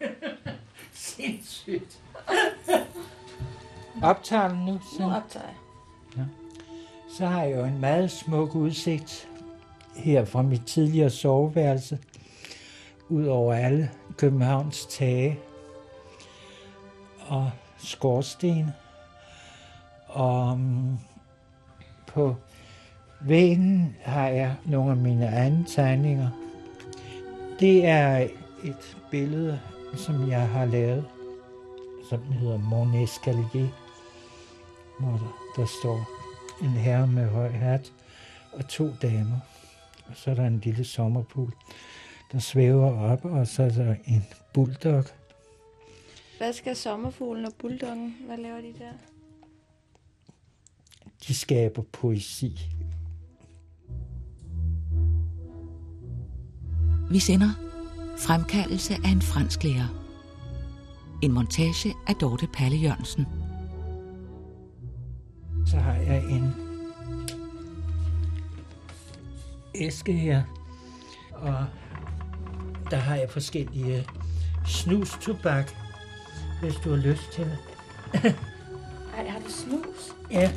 Sindssygt. Optager den nu? Nu optager jeg. Så har jeg jo en meget smuk udsigt her fra mit tidligere soveværelse, ud over alle Københavns tage og skorsten. Og um, på væggen har jeg nogle af mine egne tegninger. Det er et billede, som jeg har lavet, som hedder Mon Escalier, hvor der, der står en herre med høj hat og to damer. Og så er der en lille sommerpool, der svæver op, og så er der en bulldog. Hvad skal sommerfuglen og bulldoggen? Hvad laver de der? De skaber poesi. Vi sender Fremkaldelse af en fransk lærer. En montage af Dorte Palle Jørgensen. Så har jeg en æske her, og der har jeg forskellige snustobak, hvis du har lyst til det. Ej, har du snus? Ja,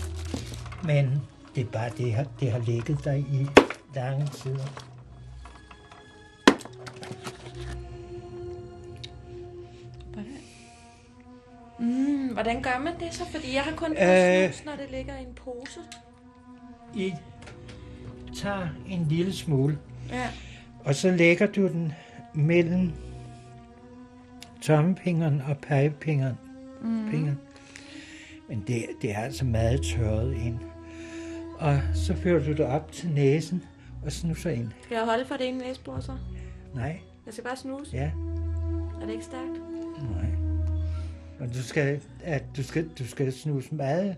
men det er bare det, har, det har ligget der i lange tider. Hvordan gør man det så? Fordi jeg har kun Øh. øh... snus, når det ligger i en pose. I tager en lille smule, Ja. og så lægger du den mellem tommefingeren og pegefingeren. Mm. Fingeren. Men det, det er altså meget tørret ind. Og så fører du det op til næsen og snuser ind. Skal jeg holde for det ene næsebord så? Nej, Jeg skal bare snuse. ja, Er det ikke stærkt? nej. Og du skal, at du skal, du skal snuse meget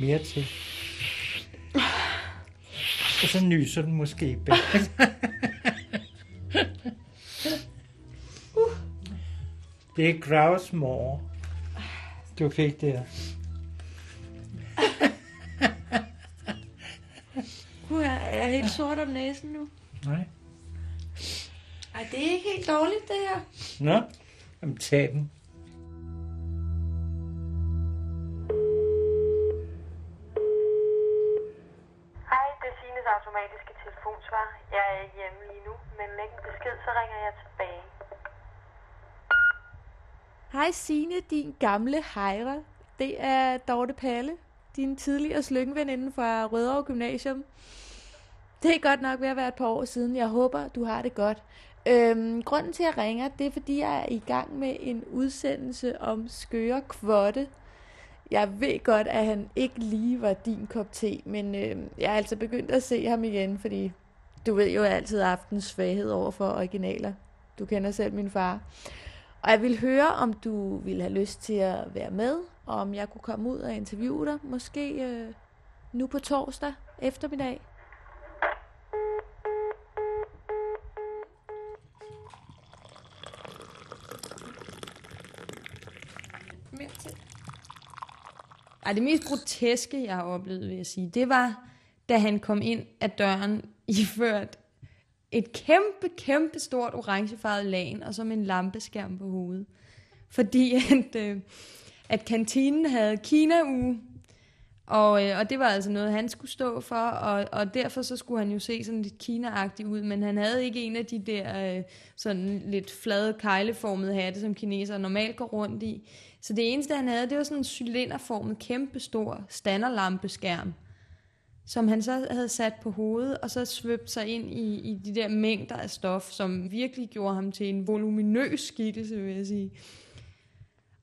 mere til. Og så nyser den måske bag. Det er Grousmore. Du fik det her. Uh, jeg er helt sort om næsen nu. Nej. Ej, det er ikke helt dårligt, det her. Nå, jamen tag den. Automatiske telefonsvar. Jeg er ikke hjemme lige nu, men læg en besked, så ringer jeg tilbage. Hej Signe, din gamle hejre. Det er Dorte Palle, din tidligere slyngveninde fra Rødovre Gymnasium. Det er godt nok ved at være et par år siden. Jeg håber, du har det godt. Øhm, grunden til, at jeg ringer, det er, fordi jeg er i gang med en udsendelse om skøre kvotte. Jeg ved godt, at han ikke lige var din kop te, men øh, jeg er altså begyndt at se ham igen, fordi du ved jo altid aftens svaghed over for originaler. Du kender selv min far. Og jeg vil høre, om du ville have lyst til at være med, og om jeg kunne komme ud og interviewe dig, måske øh, nu på torsdag eftermiddag. Mere til. Ej, det mest groteske, jeg har oplevet, vil jeg sige, det var, da han kom ind af døren iført et kæmpe, kæmpe stort orangefarvet lagen, og så med en lampeskærm på hovedet. Fordi at, øh, at kantinen havde Kina-uge, og, øh, og det var altså noget, han skulle stå for, og, og derfor så skulle han jo se sådan lidt kina ud, men han havde ikke en af de der øh, sådan lidt flade, kejleformede hatte, som kinesere normalt går rundt i. Så det eneste, han havde, det var sådan en cylinderformet, kæmpestor standerlampeskærm, som han så havde sat på hovedet, og så svøbt sig ind i, i de der mængder af stof, som virkelig gjorde ham til en voluminøs skikkelse, vil jeg sige.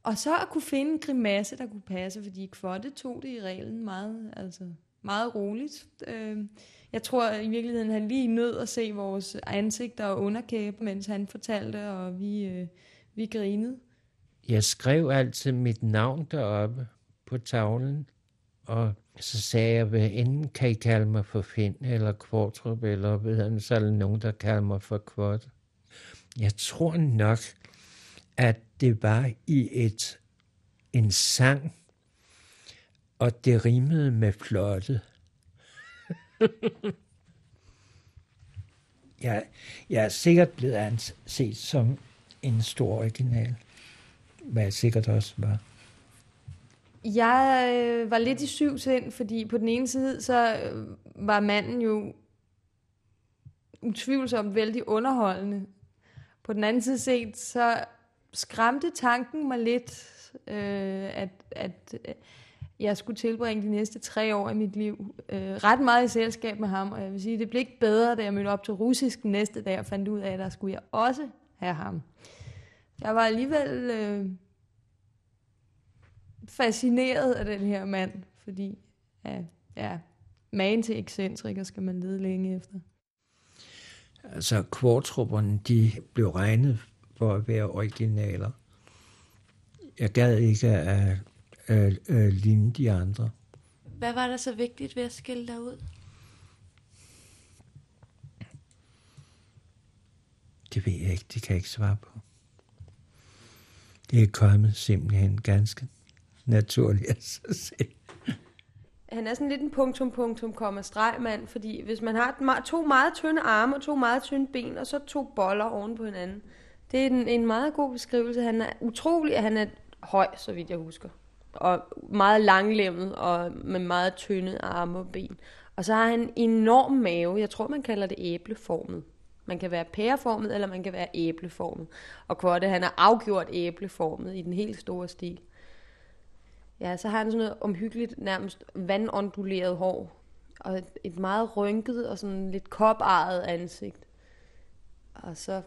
Og så at kunne finde en grimasse, der kunne passe, fordi Kvotte tog det i reglen meget, altså meget roligt. Øh, Jeg tror i virkeligheden, han lige nød at se vores ansigter og underkæbe, mens han fortalte, og vi, øh, vi grinede. Jeg skrev altid mit navn deroppe på tavlen, og så sagde jeg, hvad enten kan I kalde mig for Finn eller Kvartrup, eller hvad han, så er der nogen, der kalder mig for Kvart. Jeg tror nok, at det var i et en sang, og det rimede med flotte. jeg, jeg er sikkert blevet anset som en stor original, hvad jeg sikkert også var. Jeg øh, var lidt i syv sind, fordi på den ene side, så øh, var manden jo utvivlsomt vældig underholdende. På den anden side set, så skræmte tanken mig lidt, øh, at, at øh, jeg skulle tilbringe de næste tre år af mit liv øh, ret meget i selskab med ham. Og jeg vil sige, det blev ikke bedre, da jeg mødte op til russisk den næste dag og fandt ud af, at der skulle jeg også have ham. Jeg var alligevel øh, fascineret af den her mand, fordi ja, ja, magen til ekscentriker skal man lede længe efter. Altså, kvartrupperne, de blev regnet for at være originaler. Jeg gad ikke at, at, at ligne de andre. Hvad var der så vigtigt ved at skille dig ud? Det ved jeg ikke, det kan jeg ikke svare på. Det er kommet simpelthen ganske naturligt af sig selv. Han er sådan lidt en punktum, punktum, komma stregmand, fordi hvis man har to meget tynde arme og to meget tynde ben, og så to boller oven på hinanden, det er en, en meget god beskrivelse. Han er utrolig, at han er høj, så vidt jeg husker. Og meget langlemmet og med meget tynde arme og ben. Og så har han en enorm mave. Jeg tror, man kalder det æbleformet. Man kan være pæreformet, eller man kan være æbleformet. Og Korte, han er afgjort æbleformet i den helt store stil. Ja, så har han sådan noget omhyggeligt, nærmest vandonduleret hår. Og et, et meget rynket og sådan lidt koparret ansigt. Og så,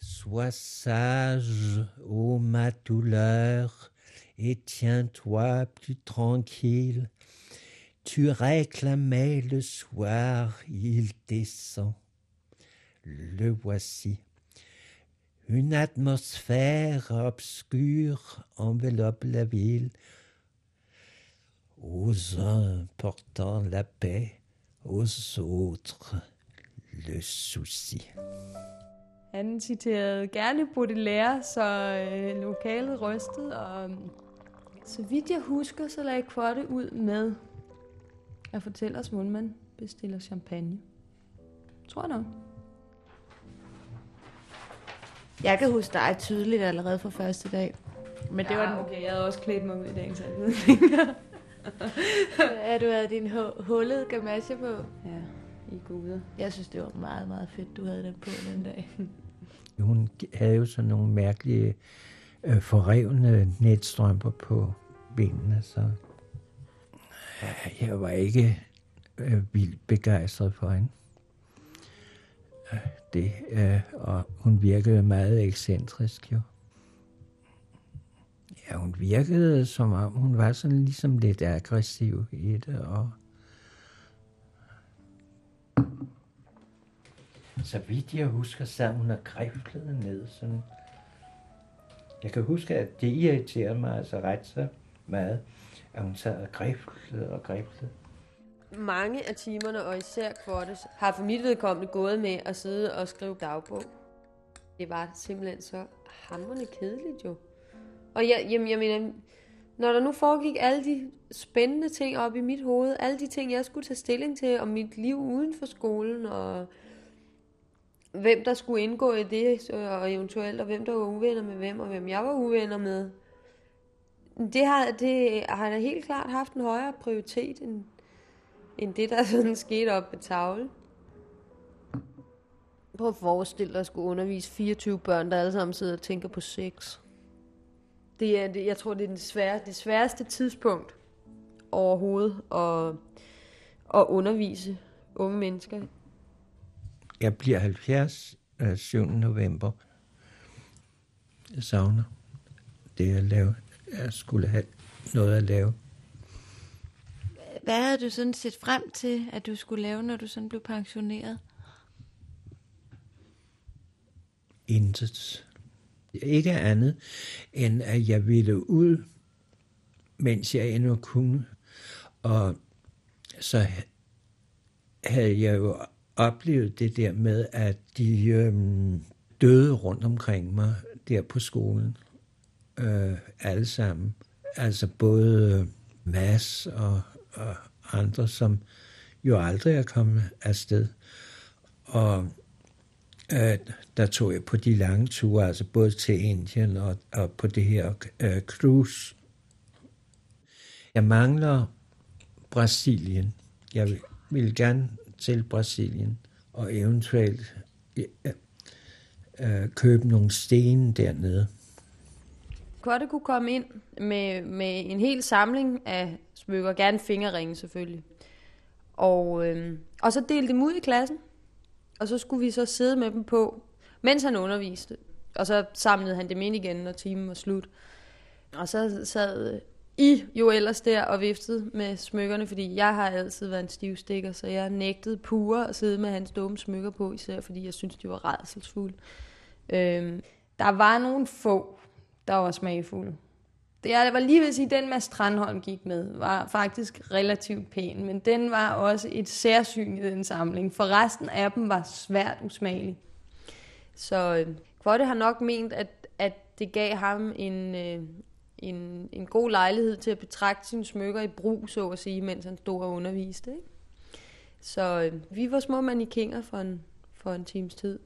Sois sage, ô ma douleur, et tiens-toi plus tranquille. Tu réclamais le soir, il descend. Le voici. Une atmosphère obscure enveloppe la ville. Aux uns portant la paix, aux autres le souci. Han citerede gerne Baudelaire, så øh, lokalet rystede, og så vidt jeg husker, så lagde Kvotte ud med at fortælle os, hvordan man bestiller champagne. Tror jeg nok. Jeg kan huske dig tydeligt allerede fra første dag. Men det ja, var den... okay, jeg havde også klædt mig ud i dagens anledning. ja, du havde din hu- hullede gamasje på. Ja, i guder. Jeg synes, det var meget, meget fedt, du havde den på den dag. Hun havde jo sådan nogle mærkelige øh, forrevne netstrømper på benene, så øh, jeg var ikke øh, vildt begejstret for hende. Øh, det, øh, og hun virkede meget ekscentrisk jo. Ja, hun virkede som om, hun var sådan ligesom lidt aggressiv i det, og så vidt jeg husker, sad hun og griflede ned sådan. Jeg kan huske, at det irriterede mig altså ret så meget, at hun sad og griflede og griflede. Mange af timerne, og især Kvortes, har for mit vedkommende gået med at sidde og skrive dagbog. Det var simpelthen så hammerende kedeligt jo. Og jeg, jamen, jeg mener, når der nu foregik alle de spændende ting op i mit hoved, alle de ting, jeg skulle tage stilling til om mit liv uden for skolen, og hvem der skulle indgå i det, og eventuelt, og hvem der var uvenner med hvem, og hvem jeg var uvenner med. Det har, det har da helt klart haft en højere prioritet, end, end det, der sådan skete op på tavlen. Prøv at forestille dig at skulle undervise 24 børn, der alle sammen sidder og tænker på sex. Det er, det, jeg tror, det er den svære, det sværeste tidspunkt overhovedet at, at undervise unge mennesker. Jeg bliver 70 øh, 7. november. Jeg savner det at lave. Jeg skulle have noget at lave. Hvad havde du sådan set frem til, at du skulle lave, når du sådan blev pensioneret? Intet. Ikke andet, end at jeg ville ud, mens jeg endnu kunne. Og så havde jeg jo oplevet det der med, at de øhm, døde rundt omkring mig der på skolen. Øh, alle sammen. Altså både øh, Mads og, og andre, som jo aldrig er kommet afsted. Og øh, der tog jeg på de lange ture, altså både til Indien og, og på det her øh, cruise. Jeg mangler Brasilien. Jeg vil, vil gerne til Brasilien og eventuelt øh, øh, købe nogle sten dernede. Kotte kunne komme ind med, med en hel samling af smykker, gerne fingerringe selvfølgelig. Og, øh, og så delte dem ud i klassen, og så skulle vi så sidde med dem på, mens han underviste. Og så samlede han dem ind igen, når timen var slut. Og så sad øh, I jo ellers der og viftede med smykkerne, fordi jeg har altid været en stivstikker, så jeg nægtede pure at sidde med hans dumme smykker på, især fordi jeg synes, de var redselsfulde. Øhm, der var nogle få, der var smagfulde. Det jeg var lige ved at sige, den Mads Strandholm gik med, var faktisk relativt pæn, men den var også et særsyn i den samling, for resten af dem var svært usmagelig. Så øh, Kvotte har nok ment, at, at det gav ham en, øh, en, en god lejlighed til at betragte sine smykker i brug, så at sige, mens han stod og underviste. Ikke? Så øh, vi var små mannekinger for en, for en times tid.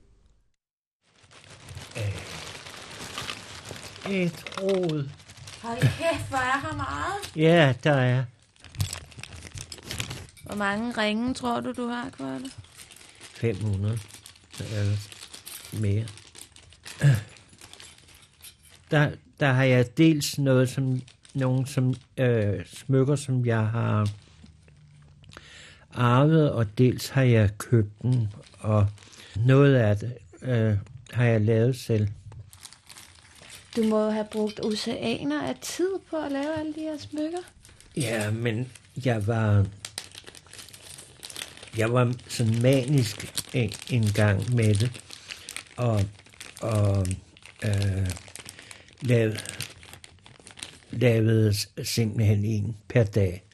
Et rod. Hold kæft, hvor er her meget. Ja, der er Hvor mange ringe tror du, du har, Kvotte? 500 eller mere. Der, der har jeg dels noget som nogle som øh, smykker, som jeg har arvet, og dels har jeg købt dem, og noget af det øh, har jeg lavet selv. Du må have brugt oceaner af tid på at lave alle de her smykker. Ja, men jeg var jeg var sådan manisk en, en gang med det, og, og øh, lavede, lavede simpelthen en per dag.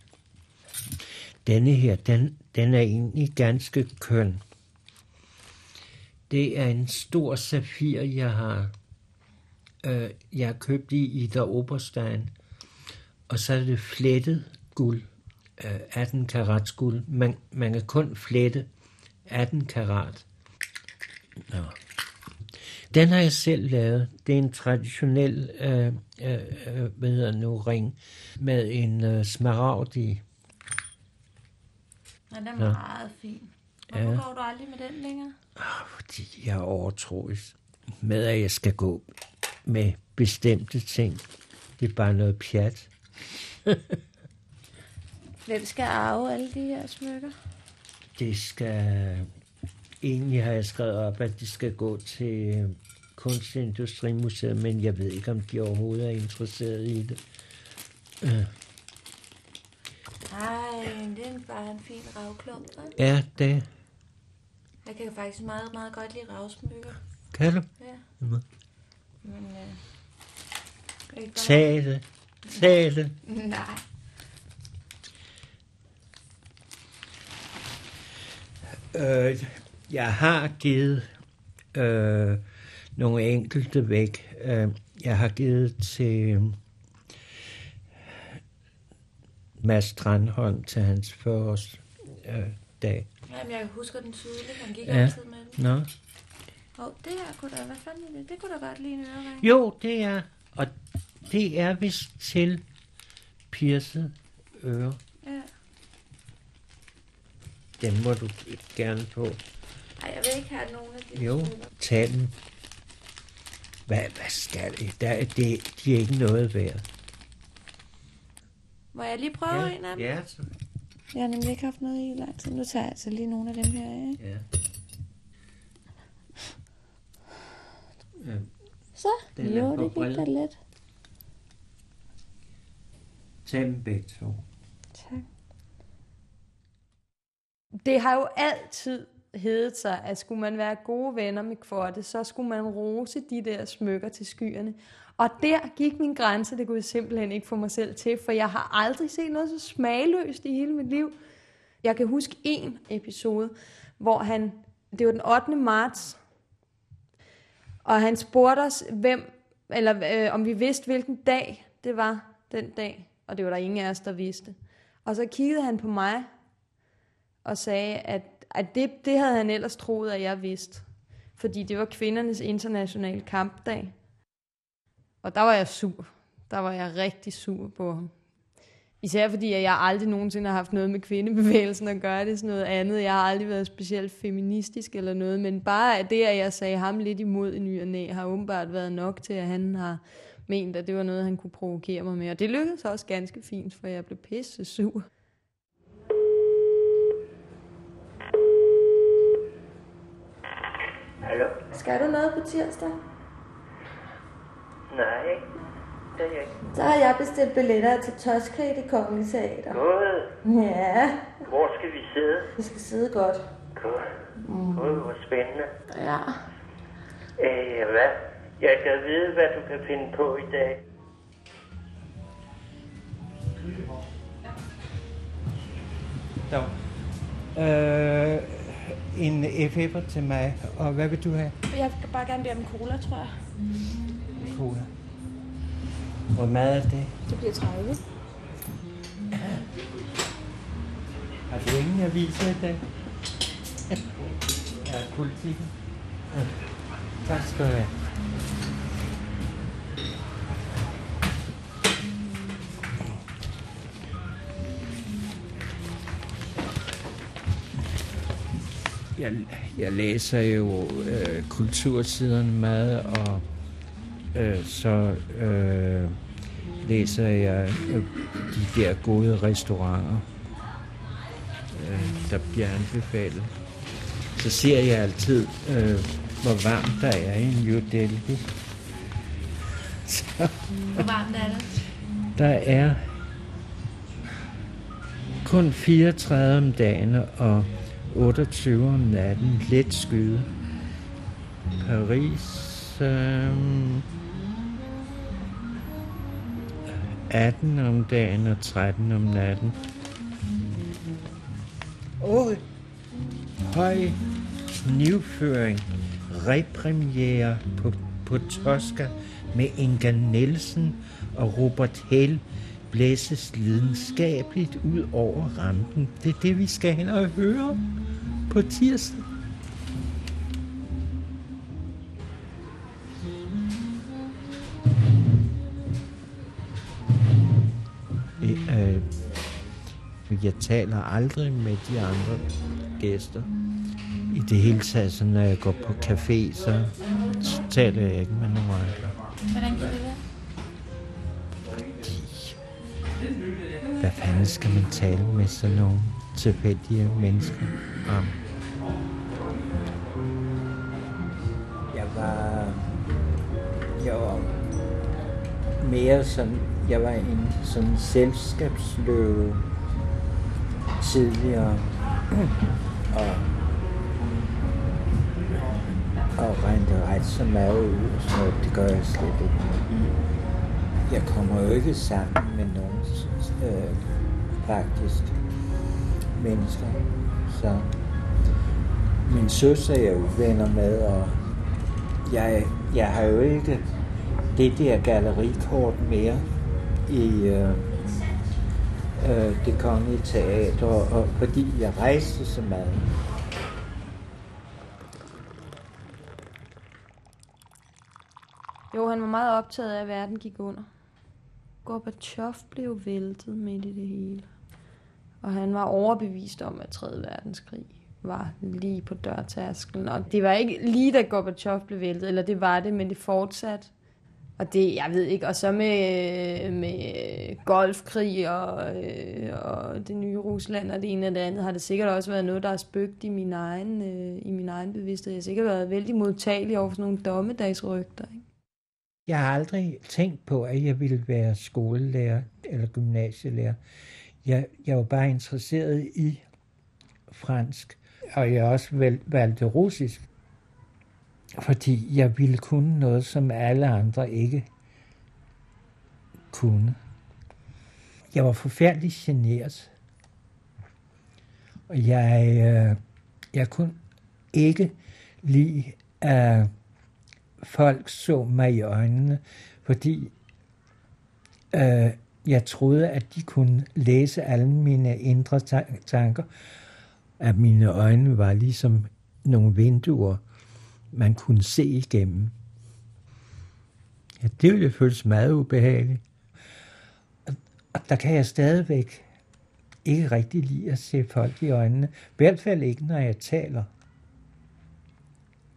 Denne her, den, den er egentlig ganske køn. Det er en stor safir, jeg har, øh, jeg har købt i Ida Oberstein. Og så er det flettet guld, øh, 18 karats guld. Man, man kan kun flette 18 karat. Nå. Den har jeg selv lavet. Det er en traditionel øh, øh, øh, hvad hedder nu, ring med en øh, smaragd i. Ja, den er meget fin. Hvorfor Ja. går du aldrig med den længere? Fordi jeg er overtroisk med, at jeg skal gå med bestemte ting. Det er bare noget pjat. Hvem skal arve alle de her smykker? Det skal... Egentlig har jeg skrevet op, at det skal gå til Kunstindustrimuseet, men jeg ved ikke, om de overhovedet er interesseret i det. Nej, det er bare en fin ravklump, ikke? Ja, det Jeg kan faktisk meget, meget godt lide ravsmykker. kan du. Ja. Men, øh, ikke. Tag det. Nej. Øh, jeg har givet øh, nogle enkelte væk. Øh, jeg har givet til øh, Mads Strandholm til hans 40 års øh, dag. Jamen, jeg husker den tydeligt. Han gik Ja. altid med den. Nå. Åh, oh, det her kunne da, hvad fanden er det? Det kunne da godt lide en ørering. Jo, det er, og det er vist til pierced øre. Ja. Den må du gerne få. Ej, jeg vil ikke have nogen af de Jo, tag den. Hvad, hvad skal det? Der, er det? De er ikke noget værd. Må jeg lige prøve en af dem? ja, så, Jeg har nemlig ikke haft noget i lang tid. Nu tager jeg altså lige nogle af dem her af. ikke? ja. Ja. Så? Den jo, det gik da let. Tag dem begge to. Tak. Det har jo altid heddet sig, at skulle man være gode venner med Kvorte, så skulle man rose de der smykker til skyerne. Og der gik min grænse, det kunne jeg simpelthen ikke få mig selv til, for jeg har aldrig set noget så smagløst i hele mit liv. Jeg kan huske en episode, hvor han, det var den 8. marts, og han spurgte os, hvem, eller øh, om vi vidste, hvilken dag det var den dag, og det var der ingen af os, der vidste. Og så kiggede han på mig, og sagde, at, at det, det havde han ellers troet, at jeg vidste. fordi det var kvindernes internationale kampdag. Og der var jeg sur. Der var jeg rigtig sur på ham. Især fordi at jeg aldrig nogensinde har haft noget med kvindebevægelsen at gøre. Det er sådan noget andet. Jeg har aldrig været specielt feministisk eller noget. Men bare det, at jeg sagde ham lidt imod i ny og næ, har åbenbart været nok til, at han har ment, at det var noget, han kunne provokere mig med. Og det lykkedes også ganske fint, for jeg blev pisse sur. Hallo? Skal du noget på tirsdag? Nej, det er jeg ikke. Så har jeg bestilt billetter til Toskrig i Kongelige Teater. God. Ja, Hvor skal vi sidde? vi skal sidde godt. God. God, hvor spændende. Ja. Øh, hvad? Jeg kan vide, hvad du kan finde på i dag. Der. Øh, en FF'er til mig, og hvad vil du have? Jeg vil bare gerne bede om cola, tror jeg. Cola. Hvor meget er det? Det bliver 30. Har du ingen aviser i dag? Ja, politikken. Ja. Tak skal du have. Jeg, jeg læser jo øh, kultursiderne meget, og øh, så øh, læser jeg øh, de der gode restauranter øh, der bliver anbefalet. Så ser jeg altid, øh, hvor varmt der er i New Delhi. Så Hvor varmt er det? der er kun 34 om dagen og 28 om natten. Let skyde. Paris... Øh, 18 om dagen og 13 om natten. Og høj nyføring, repremiere på, på Tosca med Inga Nielsen og Robert Hell blæses lidenskabeligt ud over rampen. Det er det, vi skal hen og høre på tirsdag. Jeg taler aldrig med de andre gæster. I det hele taget, så når jeg går på café, så, så taler jeg ikke med nogen andre. Hvordan kan det være? Fordi, hvad fanden skal man tale med sådan nogle tilfældige mennesker om? Jeg var, jeg var mere sådan, jeg var en sådan selskabsløve tidligere, og, og regnede ret så meget ud, og sådan noget. det gør jeg slet ikke. Jeg kommer jo ikke sammen med nogen øh, faktisk mennesker, så min søster er jeg jo venner med, og jeg, jeg har jo ikke det der gallerikort mere i øh, øh, det kongelige teater, og fordi jeg rejste så meget. Jo, han var meget optaget af, at verden gik under. Gorbachev blev væltet midt i det hele. Og han var overbevist om, at 3. verdenskrig var lige på dørtasken. Og det var ikke lige da Gorbachev blev væltet, eller det var det, men det fortsatte. Og det, jeg ved ikke, og så med, med golfkrig og, øh, og det nye Rusland og det ene og det andet, har det sikkert også været noget, der har spøgt i min egen, øh, i min egen bevidsthed. Jeg har sikkert været vældig modtagelig over for sådan nogle dommedagsrygter. Ikke? Jeg har aldrig tænkt på, at jeg ville være skolelærer eller gymnasielærer. Jeg, jeg var bare interesseret i fransk, og jeg også valgte russisk, fordi jeg ville kunne noget, som alle andre ikke kunne. Jeg var forfærdeligt generet, og jeg, øh, jeg kunne ikke lide, at folk så mig i øjnene, fordi øh, jeg troede, at de kunne læse alle mine indre tanker, at mine øjne var ligesom nogle vinduer, man kunne se igennem. Ja, det ville føles meget ubehageligt. Og, og der kan jeg stadigvæk ikke rigtig lide at se folk i øjnene. I hvert fald ikke, når jeg taler.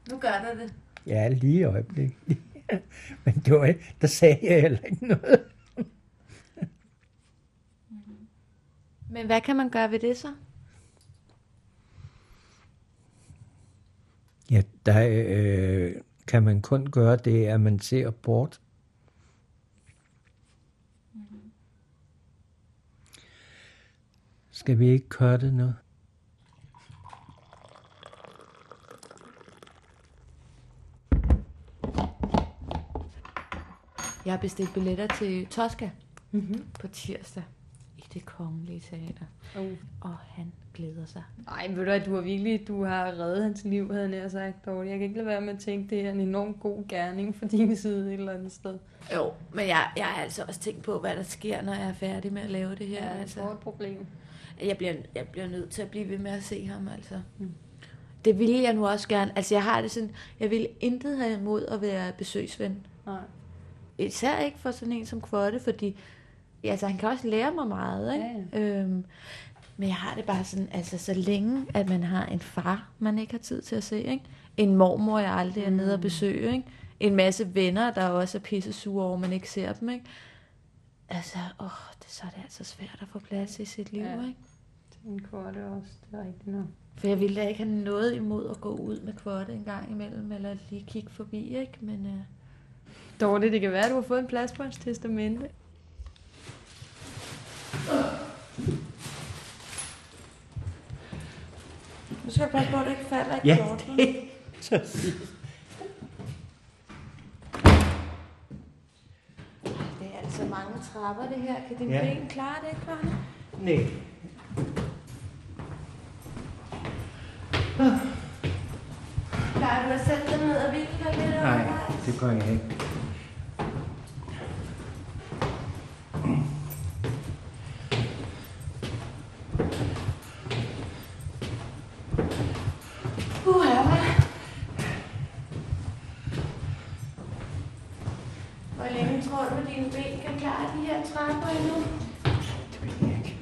Nu gør der det. Ja, lige i øjeblikket. Men det var, der sagde jeg heller ikke noget. Men hvad kan man gøre ved det så? Ja, der øh, kan man kun gøre det, at man ser bort. Skal vi ikke køre det nu? Jeg har bestilt billetter til Tosca mm-hmm. på tirsdag i det kongelige teater. Uh. Og han glæder sig. Ej, ved du at du har virkelig, du har reddet hans liv, havde jeg nær sagt, Dorte. Jeg kan ikke lade være med at tænke, det er en enormt god gerning for din side et eller andet sted. Jo, men jeg, jeg har altså også tænkt på, hvad der sker, når jeg er færdig med at lave det her. Ja, altså. det er et problem. Jeg bliver, jeg bliver nødt til at blive ved med at se ham, altså. Mm. Det ville jeg nu også gerne. Altså, jeg har det sådan, jeg ville intet have imod at være besøgsven. Nej. Især ikke for sådan en som Kvotte, fordi altså, han kan også lære mig meget, ikke? Ja, Øhm, men jeg har det bare sådan, altså så længe, at man har en far, man ikke har tid til at se, ikke? En mormor, jeg aldrig er nede og besøge, ikke? En masse venner, der også er pisse sure over, man ikke ser dem, ikke? Altså, åh, det, så er det altså svært at få plads i sit liv, Ja. ikke? En korte også, det er rigtigt nok. For jeg ville da ikke have noget imod at gå ud med kvotte en gang imellem, eller lige kigge forbi, ikke? Men øh, Dorte, det kan være, at du har fået en plads på hans testamente. Nu skal jeg passe på, at det ikke falder i Ja, kvotten. det. Det er altså mange trapper, det her. Kan din Ja. ben klare det, Kvarne? Nej. Plejer du at sætte dig ned og hvile dig lidt? Nej, det gør jeg ikke. Uh, ja, Hvor længe tror du, at dine ben kan klare de her trapper endnu? Det ved jeg ikke.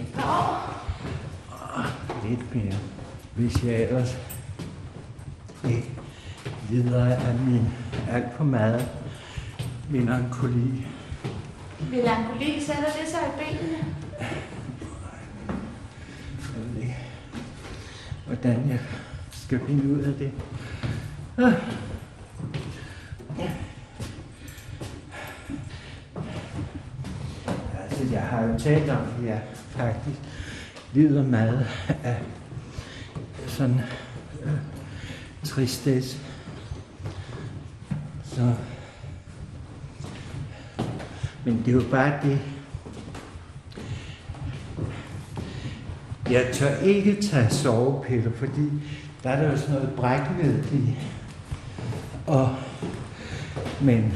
Et par år? Lidt mere. Hvis jeg ellers ikke lider af min alt for meget melankoli. Melankoli, sætter det sig i benene? Jeg ved ikke, hvordan jeg skal finde ud af det. Ah. Talt om, ja, faktisk lider meget af sådan øh, tristesse. Så. Men det er jo bare det, Jeg tør ikke tage sovepiller, fordi der er der jo sådan noget brækved i. Og, men,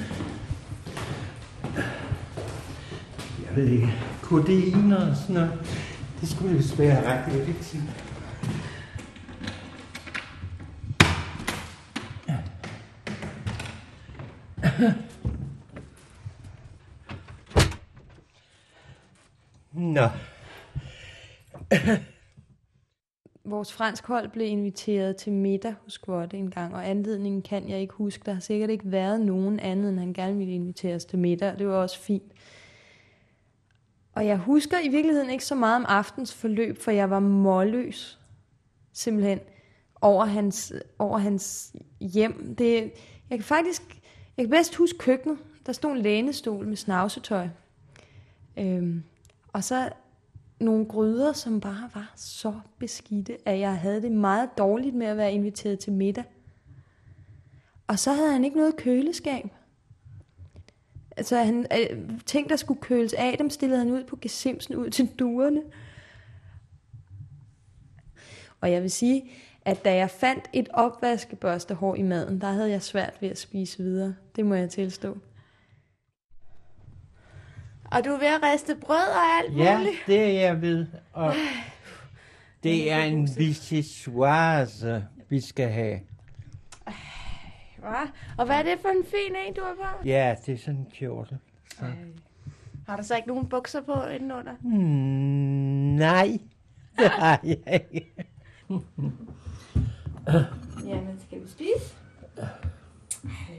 jeg ved ikke, kodein og sådan noget, det skulle vist være ret effektivt. Nå. Vores fransk hold blev inviteret til middag hos Kvotte en gang, og anledningen kan jeg ikke huske. Der har sikkert ikke været nogen anden, end han gerne ville invitere os til middag, og det var også fint. Og jeg husker i virkeligheden ikke så meget om aftens forløb, for jeg var målløs, simpelthen, over hans, over hans hjem. Det, jeg kan faktisk, jeg kan bedst huske køkkenet. Der stod en lænestol med snavsetøj. Øhm, og så nogle gryder, som bare var så beskidte, at jeg havde det meget dårligt med at være inviteret til middag. Og så havde han ikke noget køleskab. Altså han, øh, ting, der skulle køles af, dem stillede han ud på gesimsen ud til duerne. Og jeg vil sige, at da jeg fandt et opvaskebørstehår i maden, der havde jeg svært ved at spise videre. Det må jeg tilstå. Og du er ved at riste brød og alt Ja, muligt? det er jeg ved. Og det er en vichyssoise, vi skal have. Hva? Og hvad er det for en fin en, du har på? Ja, det er sådan en kjortel. Så. Har du så ikke nogen bukser på indenunder? Mm, nej, det har jeg ikke. Jamen, skal vi spise?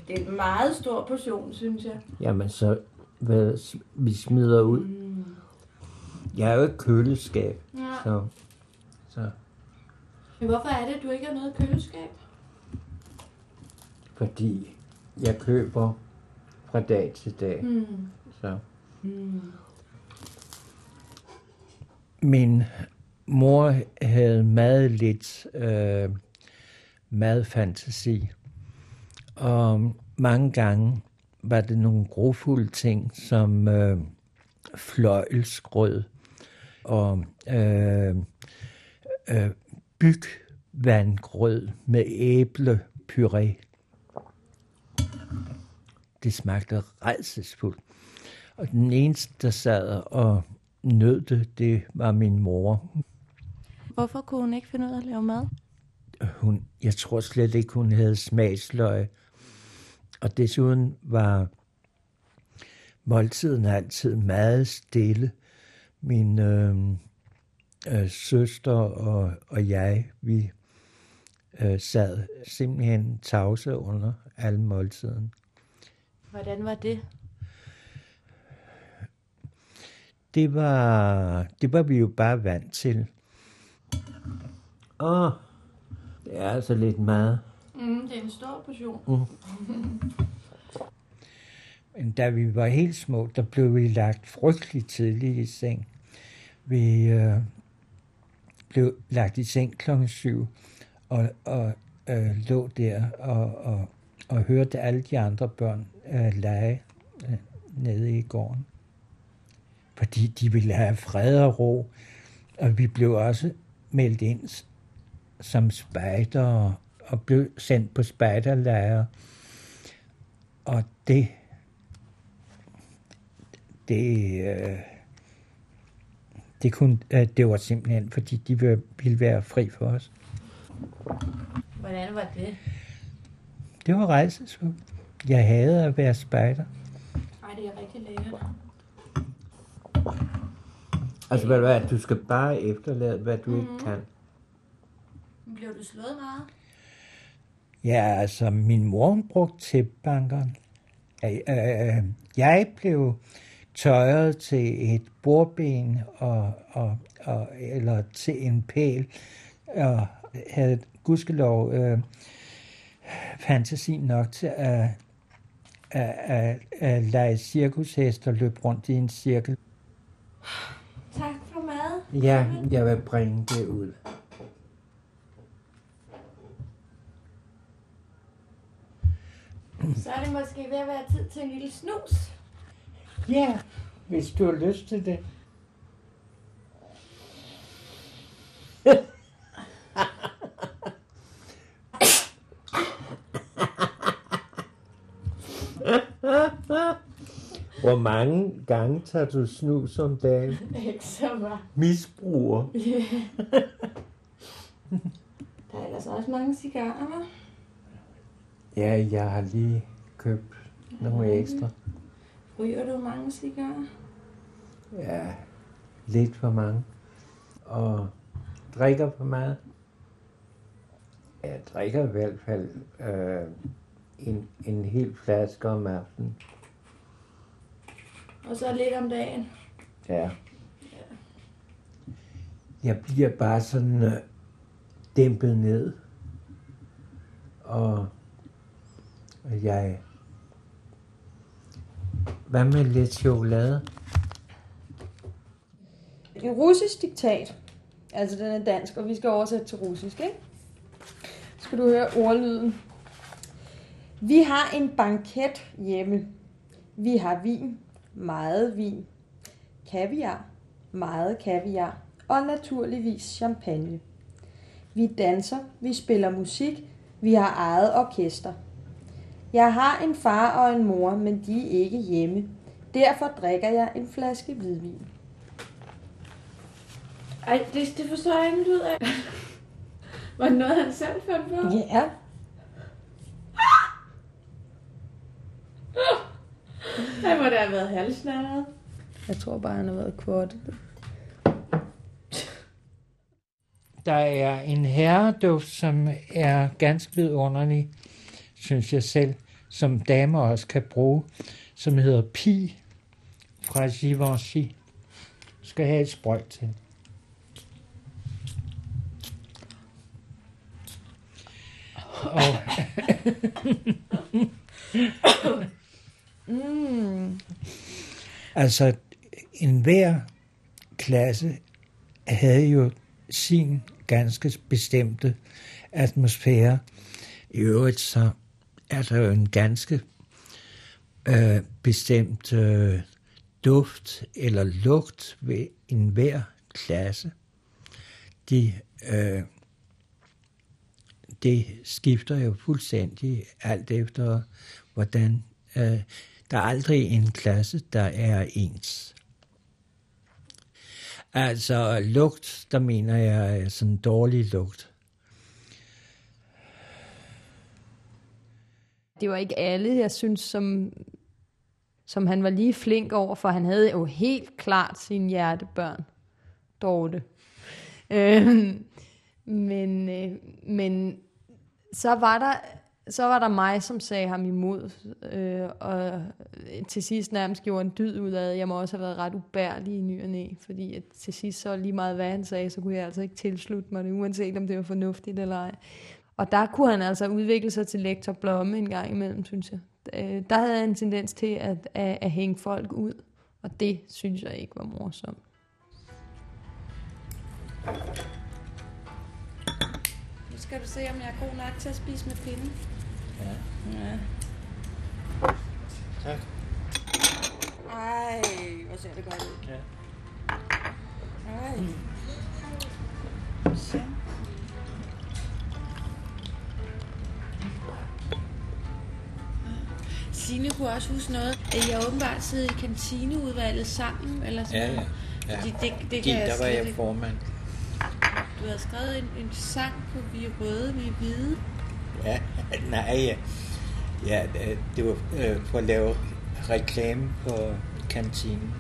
Det er en meget stor portion, synes jeg. Jamen, så hvad, vi smider ud. Jeg er jo et køleskab, Ja. så, så Men hvorfor er det, at du ikke har noget køleskab? Fordi jeg køber fra dag til dag. Mm. Så. Min mor havde meget lidt øh, madfantasi, og mange gange var det nogle grofulde ting, som øh, fløjelsgrød og øh, øh, bygvandgrød med æblepuré. Det smagte redselsfuldt. Og den eneste, der sad og nød det, det var min mor. Hvorfor kunne hun ikke finde ud af at lave mad? Hun, jeg tror slet ikke, hun havde smagsløg. Og desuden var måltiden altid meget stille. Min øh, øh, søster og, og jeg, vi øh, sad simpelthen tavse under alle måltiden. Hvordan var det? Det var, det var vi jo bare vant til. Åh, det er altså lidt meget. Mm, det er en stor portion. Men da vi var helt små, der blev vi lagt frygteligt tidligt i seng. Vi øh, blev lagt i seng klokken syv og, og øh, lå der og, og, og hørte alle de andre børn øh, lege øh, nede i gården. Fordi de ville have fred og ro. Og vi blev også meldt ind som spejder og, blev sendt på spejderlejre. Og det det, øh, det, kunne, øh, det var simpelthen, fordi de ville, være fri for os. Hvordan var det? Det var rejsesfuldt. Jeg havde at være spejder. Ej, det er rigtig lækkert. Altså, hvad, hvad, du skal bare efterlade, hvad du mm. ikke kan. Blev du slået meget? Ja, altså, min mor hun brugte tæpbankeren. Jeg, jeg blev tøjet til et bordben og, og, og, eller til en pæl, og havde gudskelov øh, fantasi nok til at, at, at, at lege cirkushest og løbe rundt i en cirkel. Tak for mad. Ja, jeg vil bringe det ud. Så er det måske ved at være tid til en lille snus. Ja, hvis du har lyst til det. Hvor mange gange tager du snus om dagen? Ikke så meget. Misbruger. Der er ellers også mange cigarer, hva'? Ja, jeg har lige købt nogle ekstra. Ryger du mange cigarer? Ja, lidt for mange. Og drikker for meget. Jeg drikker i hvert fald øh, en, en hel flaske om aftenen. Og så lidt om dagen. Ja. Jeg bliver bare sådan øh, dæmpet ned. Og og jeg... Hvad med lidt chokolade? En russisk diktat. Altså, den er dansk, og vi skal oversætte til russisk, ikke? Skal du høre ordlyden. Vi har en banket hjemme. Vi har vin, meget vin, kaviar, meget kaviar og naturligvis champagne. Vi danser, vi spiller musik, vi har eget orkester. Jeg har en far og en mor, men de er ikke hjemme. Derfor drikker jeg en flaske hvidvin. Ej, det, det forstår jeg ikke ud af. Var det noget, han selv fandt på? Ja. Ej, hvor det har været halvsnæret. Jeg tror bare, han har været kort. Der er en herreduft, som er ganske vidunderlig, synes jeg selv, som damer også kan bruge, som hedder Pi fra Givenchy. Skal have et sprøjt til. Og Mm. Altså, enhver klasse havde jo sin ganske bestemte atmosfære. I øvrigt så er der jo en ganske øh, bestemt øh, duft eller lugt ved enhver klasse. De, øh, det skifter jo fuldstændig alt efter, hvordan øh, der er aldrig en klasse, der er ens. Altså lugt, der mener jeg sådan dårlig lugt. Det var ikke alle, jeg synes, som, som han var lige flink over, for han havde jo helt klart sine hjertebørn, Dorte. Øhm, men, øh, men så var der så var der mig, som sagde ham imod, øh, og til sidst nærmest gjorde en dyd ud af, at jeg må også have været ret ubærlig i ny og næ, fordi at til sidst så lige meget hvad han sagde, så kunne jeg altså ikke tilslutte mig det, uanset om det var fornuftigt eller ej. Og der kunne han altså udvikle sig til lektor Blomme en gang imellem, synes jeg. Øh, der havde jeg en tendens til at, at, at hænge folk ud, og det synes jeg ikke var morsomt. Nu skal du se, om jeg er god nok til at spise med pinde. Ja. Ja. Tak. Ej, hvor ser det godt ud. Ja. Ej. Så. Signe kunne også huske noget, at jeg åbenbart sidder i kantineudvalget sammen, eller sådan Ja, ja. noget. ja. Fordi det, det De, kan jeg der var slet jeg formand. Du har skrevet en, en sang på Vi er røde, vi er hvide. Ja, nej, ja. det- var øh, for at lave reklame på kantinen.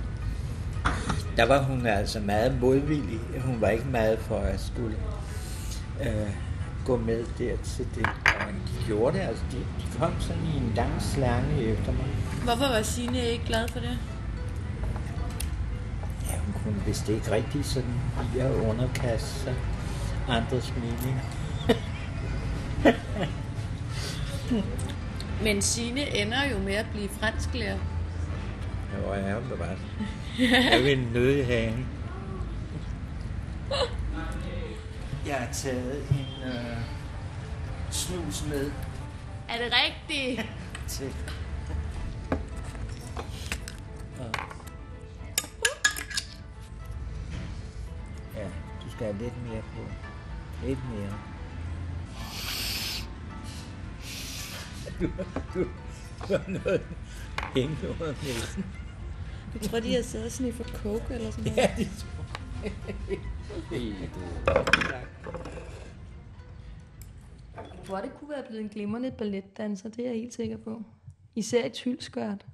Der var hun altså meget modvillig. Hun var ikke meget for at skulle øh, gå med der til det. Og de gjorde det, altså de, de kom sådan i en lang slange efter mig. Hvorfor var Signe ikke glad for det? Ja, hun kunne vist ikke rigtig sådan lide at underkaste sig andres meninger. Men Signe ender jo med at blive fransklærer. Hvor er hun bevaret? Jeg vil nødig have hende. Jeg har taget en øh, snus med Er det rigtigt? til. Ja, du skal have lidt mere på. Lidt mere. Du, du, du har noget hængende under næsen. Jeg tror, de har siddet og sniffet coke eller sådan noget. Ja, det tror jeg. Hvor det kunne være blevet en glimrende balletdanser, det er jeg helt sikker på. Især i tyldskørt.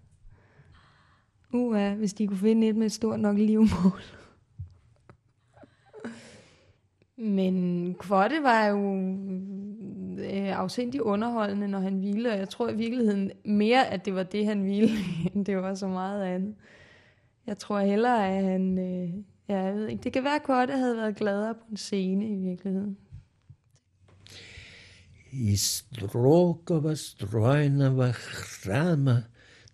Uha, hvis de kunne finde et med et stort nok livmål. Men Kvotte var jo øh, afsindig underholdende, når han hvilede, og jeg tror i virkeligheden mere, at det var det, han ville, end det var så meget andet. Jeg tror hellere, at han... Øh, ja, jeg ved ikke. Det kan være, at Kvotte havde været gladere på en scene i virkeligheden. I strokowa strojnowa chrama,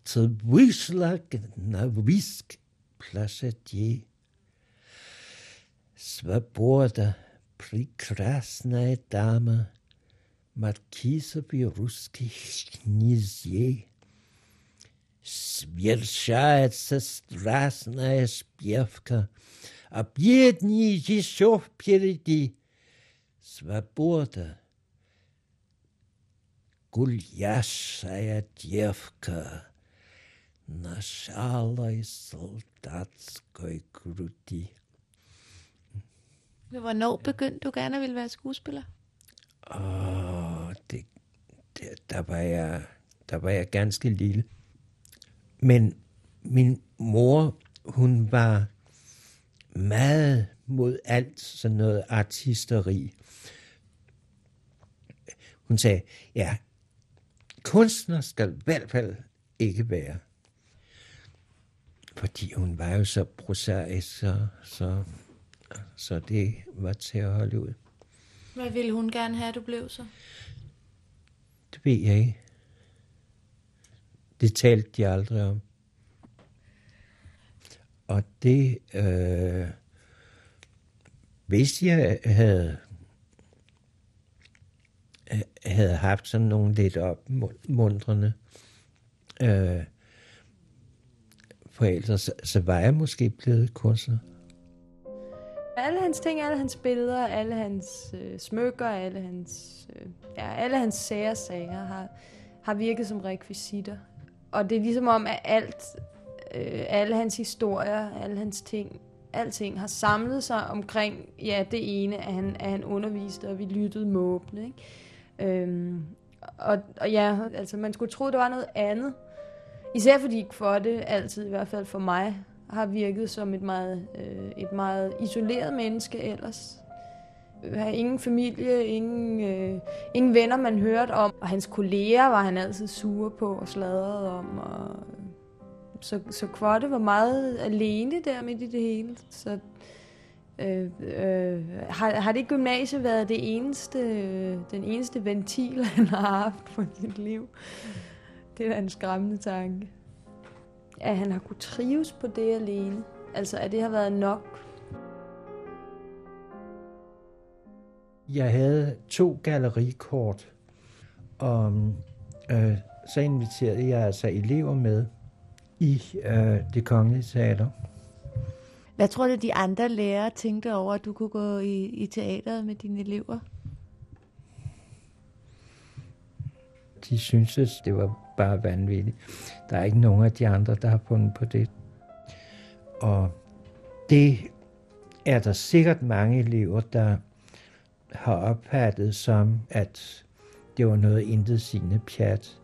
co wyszła na wisk plaszecie. Swoboda, прекрасная дама, маркизовой русских князей. Свершается страстная спевка, а беднее еще впереди. Свобода, гулящая девка на шалой солдатской груди. Hvornår begyndte du gerne at ville være skuespiller? Og det, det, der, var jeg, der var jeg ganske lille. Men min mor, hun var meget mod alt sådan noget artisteri. Hun sagde, ja, kunstner skal i hvert fald ikke være. Fordi hun var jo så prosaisk, så, så, så det var til at holde ud. Hvad ville hun gerne have, du blev så? Det ved jeg ikke. Det talte de aldrig om. Og det, øh, hvis jeg øh, havde, øh, havde haft sådan nogle lidt opmuntrende øh, forældre, så, så var jeg måske blevet kunstner. Alle hans ting, alle hans billeder, alle hans øh, smykker, alle hans, øh, ja, alle hans sære sager har, har virket som rekvisitter. Og det er ligesom om, at alt, øh, alle hans historier, alle hans ting, alting har samlet sig omkring, ja, det ene, at han, at han underviste, og vi lyttede måbne, ikke? Øhm, og, og ja, altså man skulle tro, det var noget andet. Især fordi for det altid, i hvert fald for mig, har virket som et meget, øh, et meget isoleret menneske ellers. Øh, har ingen familie, ingen, øh, ingen venner, man hørte om. Og hans kolleger var han altid sure på og sladrede om. Og øh, så, så Kvotte var meget alene der midt i det hele. Så øh, øh, har, har det gymnasie været det eneste, øh, den eneste ventil, han har haft for sit liv? Det er en skræmmende tanke at han har kunne trives på det alene. Altså, at det har været nok. Jeg havde to gallerikort, og øh, så inviterede jeg altså elever med i øh, det kongelige teater. Hvad tror du, de andre lærere tænkte over, at du kunne gå i, i teateret med dine elever? De syntes, det var bare vanvittigt. Der er ikke nogen af de andre, der har fundet på det. Og det er der sikkert mange elever, der har opfattet som, at det var noget intet sigende pjat.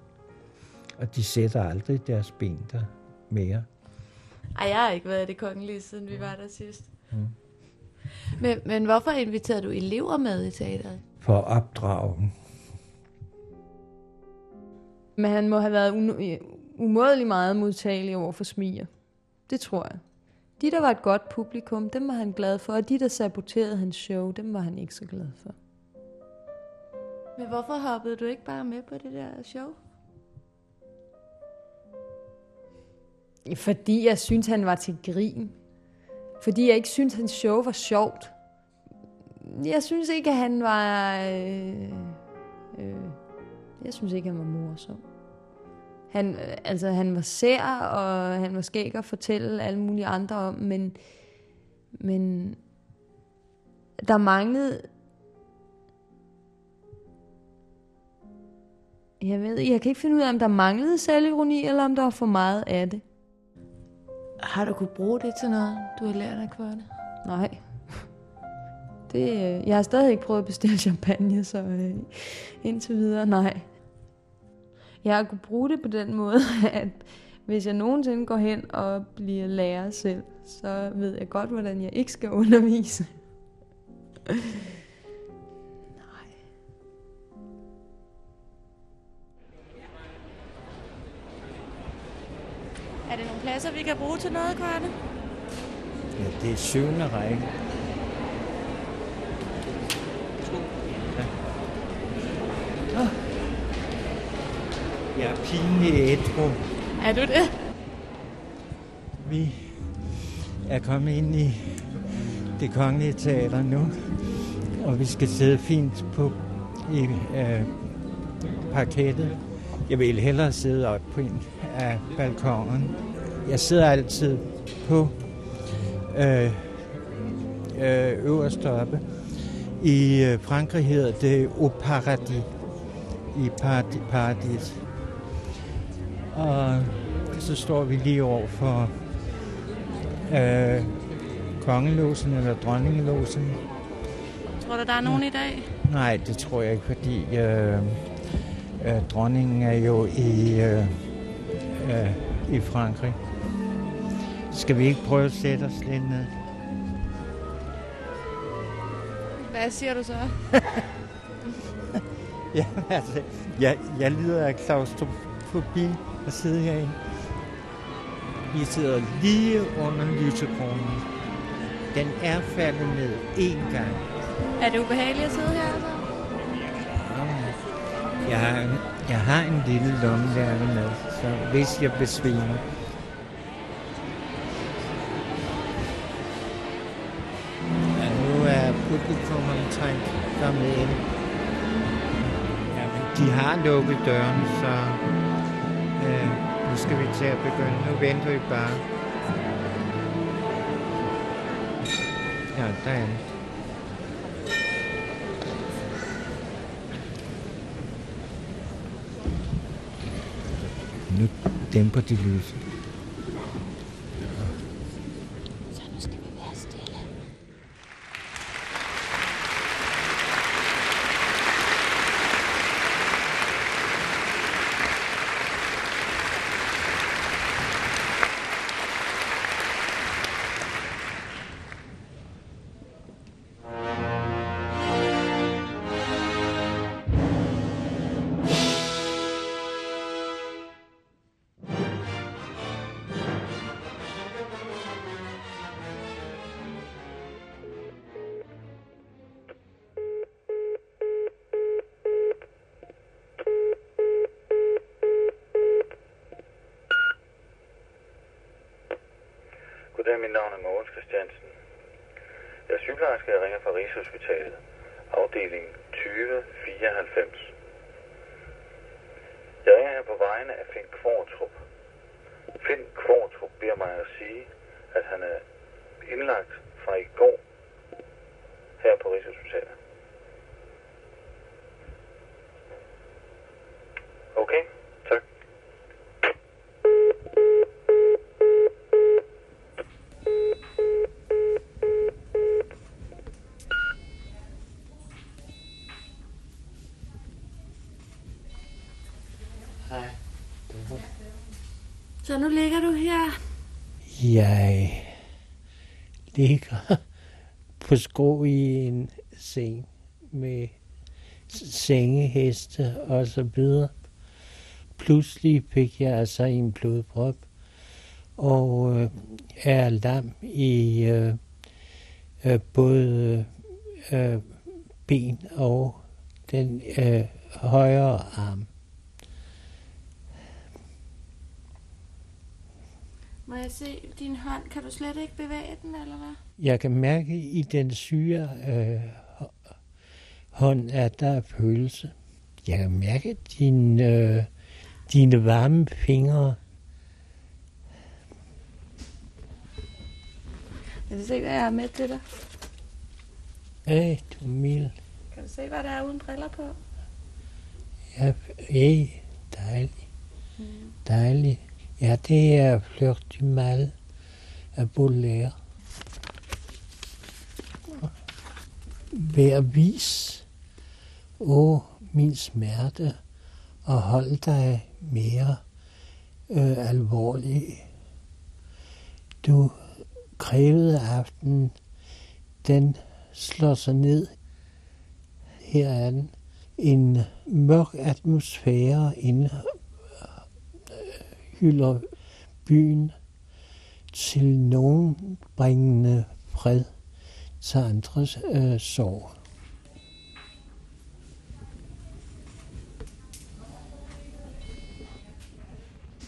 Og de sætter aldrig deres ben der mere. Ej, jeg har ikke været i det kongelige, siden vi var der sidst. Mm. Men, men hvorfor inviterede du elever med i teateret? For at opdrage dem. Men han må have været umådelig meget modtagelig over for smiger. Det tror jeg. De, der var et godt publikum, dem var han glad for, og de, der saboterede hans show, dem var han ikke så glad for. Men hvorfor hoppede du ikke bare med på det der show? Fordi jeg synes han var til grin. Fordi jeg ikke synes hans show var sjovt. Jeg synes ikke, at han var... Øh, øh, jeg synes ikke, han var morsom. Han, altså, han var sær, og han var skæg at fortælle alle mulige andre om, men, men der manglede... Jeg ved jeg kan ikke finde ud af, om der manglede selvironi, eller om der var for meget af det. Har du kunne bruge det til noget, du har lært af kvarte? Nej. Det, øh, jeg har stadig ikke prøvet at bestille champagne, så øh, indtil videre, nej jeg har kunne bruge det på den måde, at hvis jeg nogensinde går hen og bliver lærer selv, så ved jeg godt, hvordan jeg ikke skal undervise. Nej. Er det nogle pladser, vi kan bruge til noget, Karte? Ja, det er syvende række. Jeg er pinlig ædru. Er du det? Vi er kommet ind i det kongelige teater nu, og vi skal sidde fint på i øh, parkettet. Jeg vil hellere sidde op på en af balkongen. Jeg sidder altid på øh, øh, øverst oppe. I øh, Frankrig hedder det Au Paradis. I Paradis. Og så står vi lige over for øh, kongelåsen eller dronningelåsen. Tror du, der er nogen i dag? Nej, det tror jeg ikke, fordi øh, øh, dronningen er jo i, øh, øh, i Frankrig. Skal vi ikke prøve at sætte os lidt ned? Hvad siger du så? Ja, altså, jeg, jeg lider af klaustrofobi at sidde herinde. Vi sidder lige under lysekronen. Den er faldet ned én gang. Er det ubehageligt at sidde her? Altså? Jeg har, jeg har en lille lommelærke med, så hvis jeg besvimer. Ja, nu er publikum omtrent kommet ind. Ja, men de har lukket døren, så øh, nu skal vi til at begynde. Nu venter vi bare. Ja, der er den. Nu dæmper de lyset. Vegne af Finn Kvartrup. Finn Kvartrup beder mig at sige, at han er indlagt fra i går her på Rigshospitalet. Okay, tak. Så nu ligger du her. Jeg ligger på sko i en seng med sengeheste og så videre. Pludselig fik jeg altså en blodprop og øh, er lam i øh, øh, både øh, øh ben og den øh, højre arm. Må jeg se din hånd? Kan du slet ikke bevæge den, eller hvad? Jeg kan mærke i den syre øh, hånd, at der er følelse. Jeg kan mærke din, øh, dine varme fingre. Kan du se, hvad jeg har med til dig? Øh, du er mild. Kan du se, hvad der er uden briller på? Ja, øh, dejligt. Dejligt. Ja, det er Fleur du Mal af Baudelaire. Vær vis, å min smerte, og hold dig mere øh, alvorlig. Du krævede aften, den slår sig ned. Her er den. En mørk atmosfære indhylder byen til nogen bringende fred til andres øh, sorg.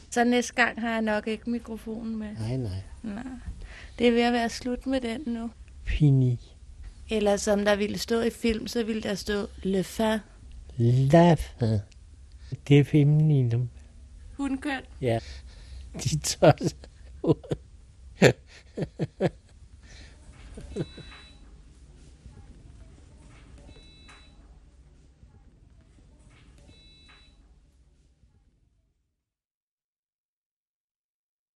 Så næste gang har jeg nok ikke mikrofonen med. Nej, nej. Nej. Det er ved at være slut med den nu. Fini. Eller som der ville stå i film, så ville der stå Le Fin. Laffe. Det er femininum. Hundkøn. Ja. De tosser.